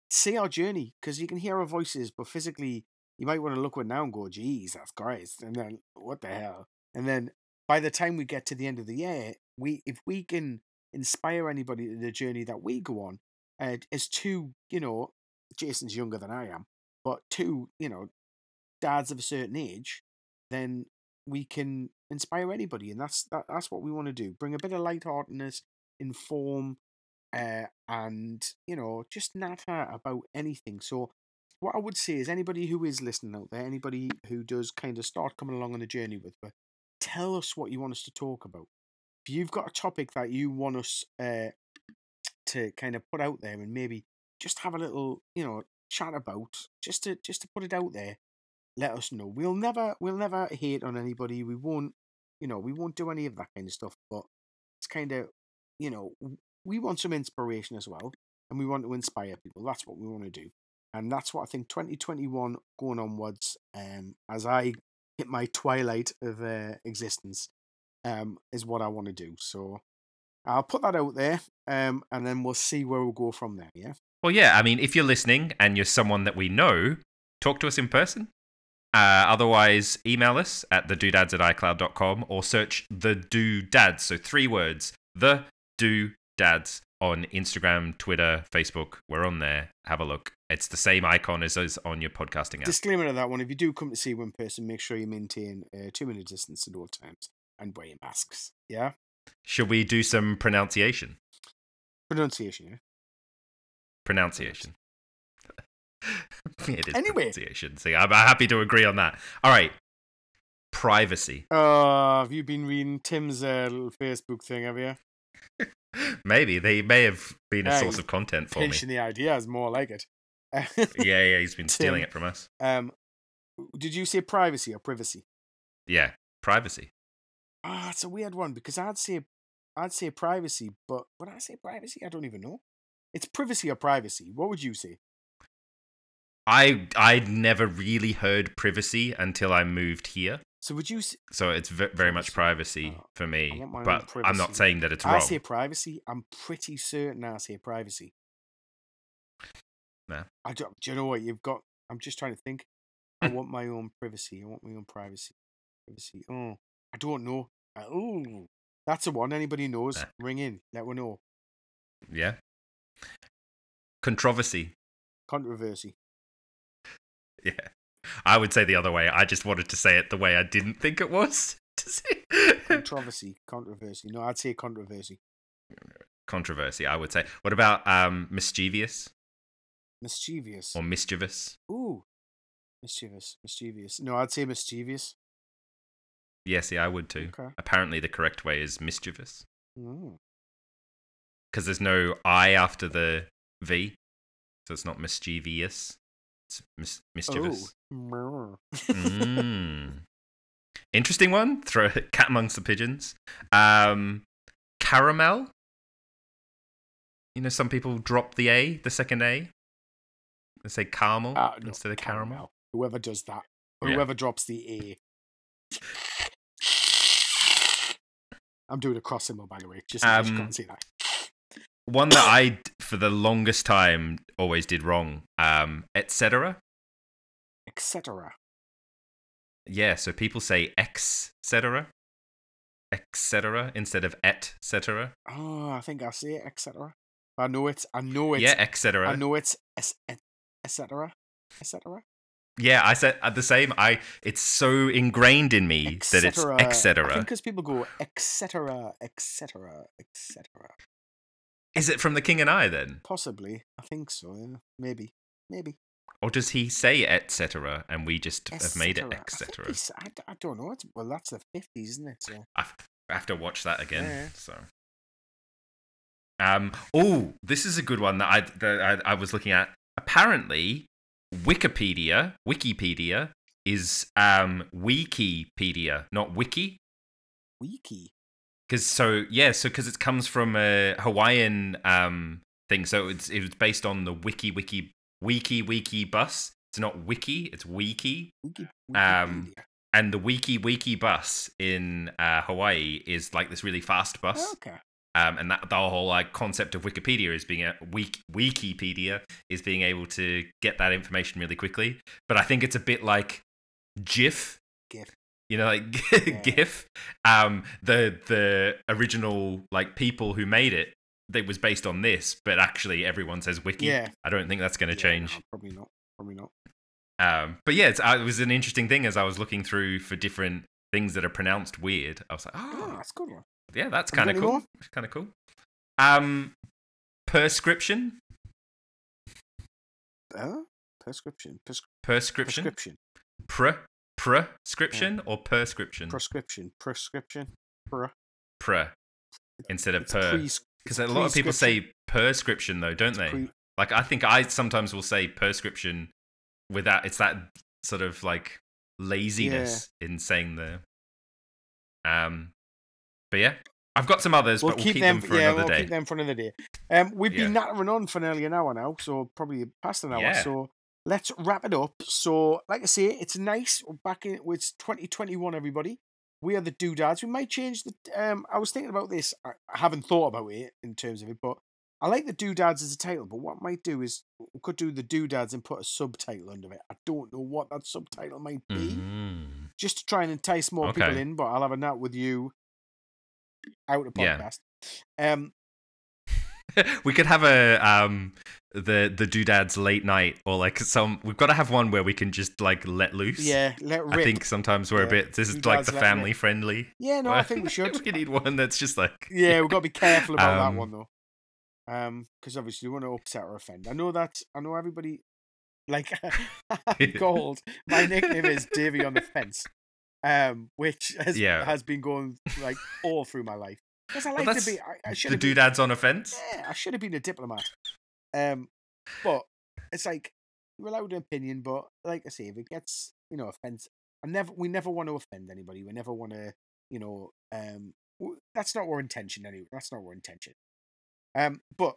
see our journey because you can hear our voices, but physically you might want to look at now and go, "Geez, that's great," and then what the hell? And then by the time we get to the end of the year, we if we can inspire anybody to the journey that we go on, uh, as two, you know, Jason's younger than I am, but two, you know, dads of a certain age, then we can inspire anybody, and that's that, that's what we want to do. Bring a bit of lightheartedness, inform, uh, and you know, just natter about anything. So, what I would say is, anybody who is listening out there, anybody who does kind of start coming along on the journey with us, tell us what you want us to talk about. If you've got a topic that you want us uh, to kind of put out there, and maybe just have a little, you know, chat about, just to just to put it out there, let us know. We'll never we'll never hate on anybody. We won't, you know, we won't do any of that kind of stuff. But it's kind of, you know, we want some inspiration as well, and we want to inspire people. That's what we want to do, and that's what I think 2021 going onwards. Um, as I hit my twilight of uh, existence, um, is what I want to do. So I'll put that out there, um, and then we'll see where we'll go from there. Yeah. Well, yeah. I mean, if you're listening and you're someone that we know, talk to us in person. Uh, otherwise, email us at thedodads at icloud.com or search the dodads. So three words: the dodads on Instagram, Twitter, Facebook. We're on there. Have a look. It's the same icon as is on your podcasting app. Disclaimer to that one: if you do come to see one person, make sure you maintain a two-minute distance at all times and wear your masks. Yeah. Should we do some pronunciation? Pronunciation. Pronunciation. it is Anyway. pronunciation. See, I'm happy to agree on that. All right. Privacy. Uh, have you been reading Tim's uh, little Facebook thing? Have you? Maybe they may have been a Yeah, source of content for me. the idea is more like it. Yeah, yeah, he's been stealing Tim. it from us. Um, did you say privacy or privacy? Yeah, privacy. Ah, it's a weird one because I'd say, I'd say privacy, but when I say privacy, I don't even know. It's privacy or privacy. What would you say? I I'd never really heard privacy until I moved here, So would you? s- so it's ve- very much Privacy. Oh, for me. want my own But I'm not saying that it's I wrong. I say privacy. I'm pretty certain I say privacy. Nah. I do, do you know what you've got? I'm just trying to think. I want my own privacy. I want my own privacy. Privacy. Oh, I don't know. Uh, Oh, that's the one. Anybody knows? Nah. Ring in. Let me know. Yeah. Controversy. Controversy. Yeah. I would say the other way. I just wanted to say it the way I didn't think it was. Controversy. Controversy. No, I'd say controversy. Controversy, I would say. What about um mischievous Mischievous. or mischievous? Ooh, mischievous. Mischievous. No, I'd say mischievous. Yeah, see, I would too. Okay. Apparently, the correct way is mischievous Mm. because there's no I after the V, so it's not mischievous. It's mis- mischievous. Oh. Mm. Interesting one. Throw it cat amongst the pigeons. Um, caramel. You know, some people drop the A, the second A. They say caramel Ah, no, instead of caramel. Whoever does that, or Yeah. whoever drops the A. I'm doing a cross symbol, by the way, just case you Um, can't see that. One that I, for the longest time, always did wrong. Um, etc. Etc. Yeah, so people say etc. etc. instead of et cetera. Oh, I think I say it, etc. I know it's. I know it's. Yeah, etc. I know it's. es- et- Etc. Etc. Yeah, I said uh, the same. I it's so ingrained in me that it's I etc. because people go etc. Etc. Etc. Is it from the King and I then, Possibly. I think so. Yeah. Maybe. Maybe. or does he say etc. and we just have made it I etc. I, d- I don't know. It's, well, that's the fifties, isn't it? So. I have- I have to watch that again. Yeah. So, um, oh, this is a good one that I that I, I was looking at. apparently Wikipedia, Wikipedia is um Wikipedia, not wiki. Wiki. Because so yeah, so because it comes from a Hawaiian um thing, so it's it was based on the wiki wiki wiki wiki bus. It's not wiki, it's wiki. Wiki. Um, And the wiki wiki bus in uh, Hawaii is like this really fast bus. Okay. Um, and that the whole like concept of Wikipedia is being a wik, Wikipedia is being able to get that information really quickly. But I think it's a bit like GIF, GIF. you know, like Yeah. GIF. Um, the the original like people who made it, that was based on this, but actually everyone says Wiki. Yeah. I don't think that's going to Yeah, change. no, probably not. Probably not. Um, but yeah, it's, uh, it was an interesting thing as I was looking through for different things that are pronounced weird. I was like, Oh, oh, that's a good one. Yeah, that's kind of cool. more? Kind of cool. Um, prescription, Uh, prescription. Pres- prescription, prescription. pre, prescription or prescription, Prescription. Prescription. Pre. pre, instead of It's per. Because a lot of people say prescription though, don't they? pre- Like I think I sometimes will say prescription without. It's that sort of like laziness in saying the. Um, but yeah, I've got some others, We'll but we'll keep, keep them, them for yeah, another we'll day. keep them for another day. Um, we've been Yeah. nattering on for nearly an hour now, so probably past an hour. Yeah. So let's wrap it up. So, like I say, it's nice. We're back in. It's 2021, everybody. We are the dodads. We might change the. Um, I was thinking about this. I, haven't thought about it in terms of it, but I like the dodads as a title. But what I might do is we could do the dodads and put a subtitle under it. I don't know what that subtitle might be, Mm. just to try and entice more people in. But I'll have a nut with you out of Yeah. podcast. Um, we could have a um the the dodads late night or like some. We've got to have one where we can just like let loose. Yeah, let rip. I think sometimes we're Yeah. a bit. This is like the family friendly. yeah, no, I think we should. we need one that's just like yeah, we've got to be careful about Um, that one though, um, because obviously we want to upset or offend. I know that. I know everybody. Like, I'm. My nickname is Davy on the fence, um, which has Yeah. has been going like all through my life. Because I like that's to be. I, I should the have been. dodads on a fence. Yeah, I should have been a diplomat. Um, but it's like you're allowed an opinion, but like I say, if it gets you know offense, I never we never want to offend anybody. We never want to you know um w- that's not our intention anyway. That's not our intention. Um, but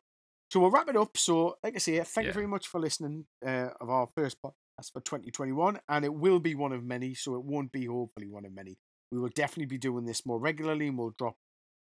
so we'll wrap it up. So like I say, thank you very much for listening uh, of our first podcast for 2021, and it will be one of many. So it won't be hopefully one of many. We will definitely be doing this more regularly, and we'll drop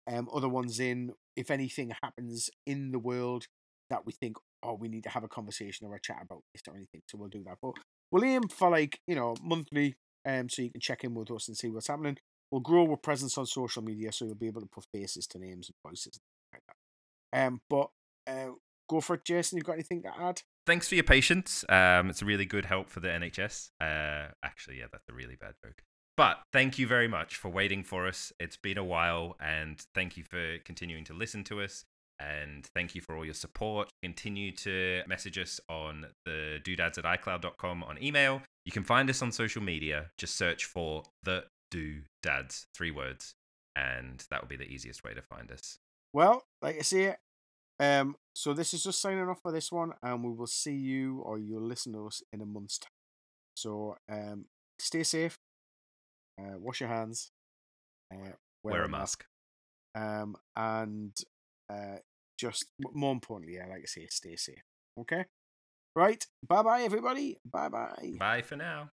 um, other ones in if anything happens in the world that we think, oh, we need to have a conversation or a chat about this or anything. So we'll do that. But we'll aim for like, you know, monthly, um, so you can check in with us and see what's happening. We'll grow our presence on social media so you'll be able to put faces to names and voices and like that. Um, but uh, go for it, Jason. You've got anything to add? Thanks for your patience. Um, it's a really good help for the NHS. Uh, actually, yeah, that's a really bad joke. But thank you very much for waiting for us. It's been a while, and thank you for continuing to listen to us. And thank you for all your support. Continue to message us on the dodads at iCloud.com on email. You can find us on social media. Just search for the dodads, three words, and that will be the easiest way to find us. Well, like I say, um, so this is just signing off for this one, and we will see you or you'll listen to us in a month's time. So um, stay safe, uh, wash your hands, uh, Wear, a mask. um, and uh, just more importantly, yeah, like I say, stay safe. Okay, right. Bye bye, everybody. Bye bye. Bye for now.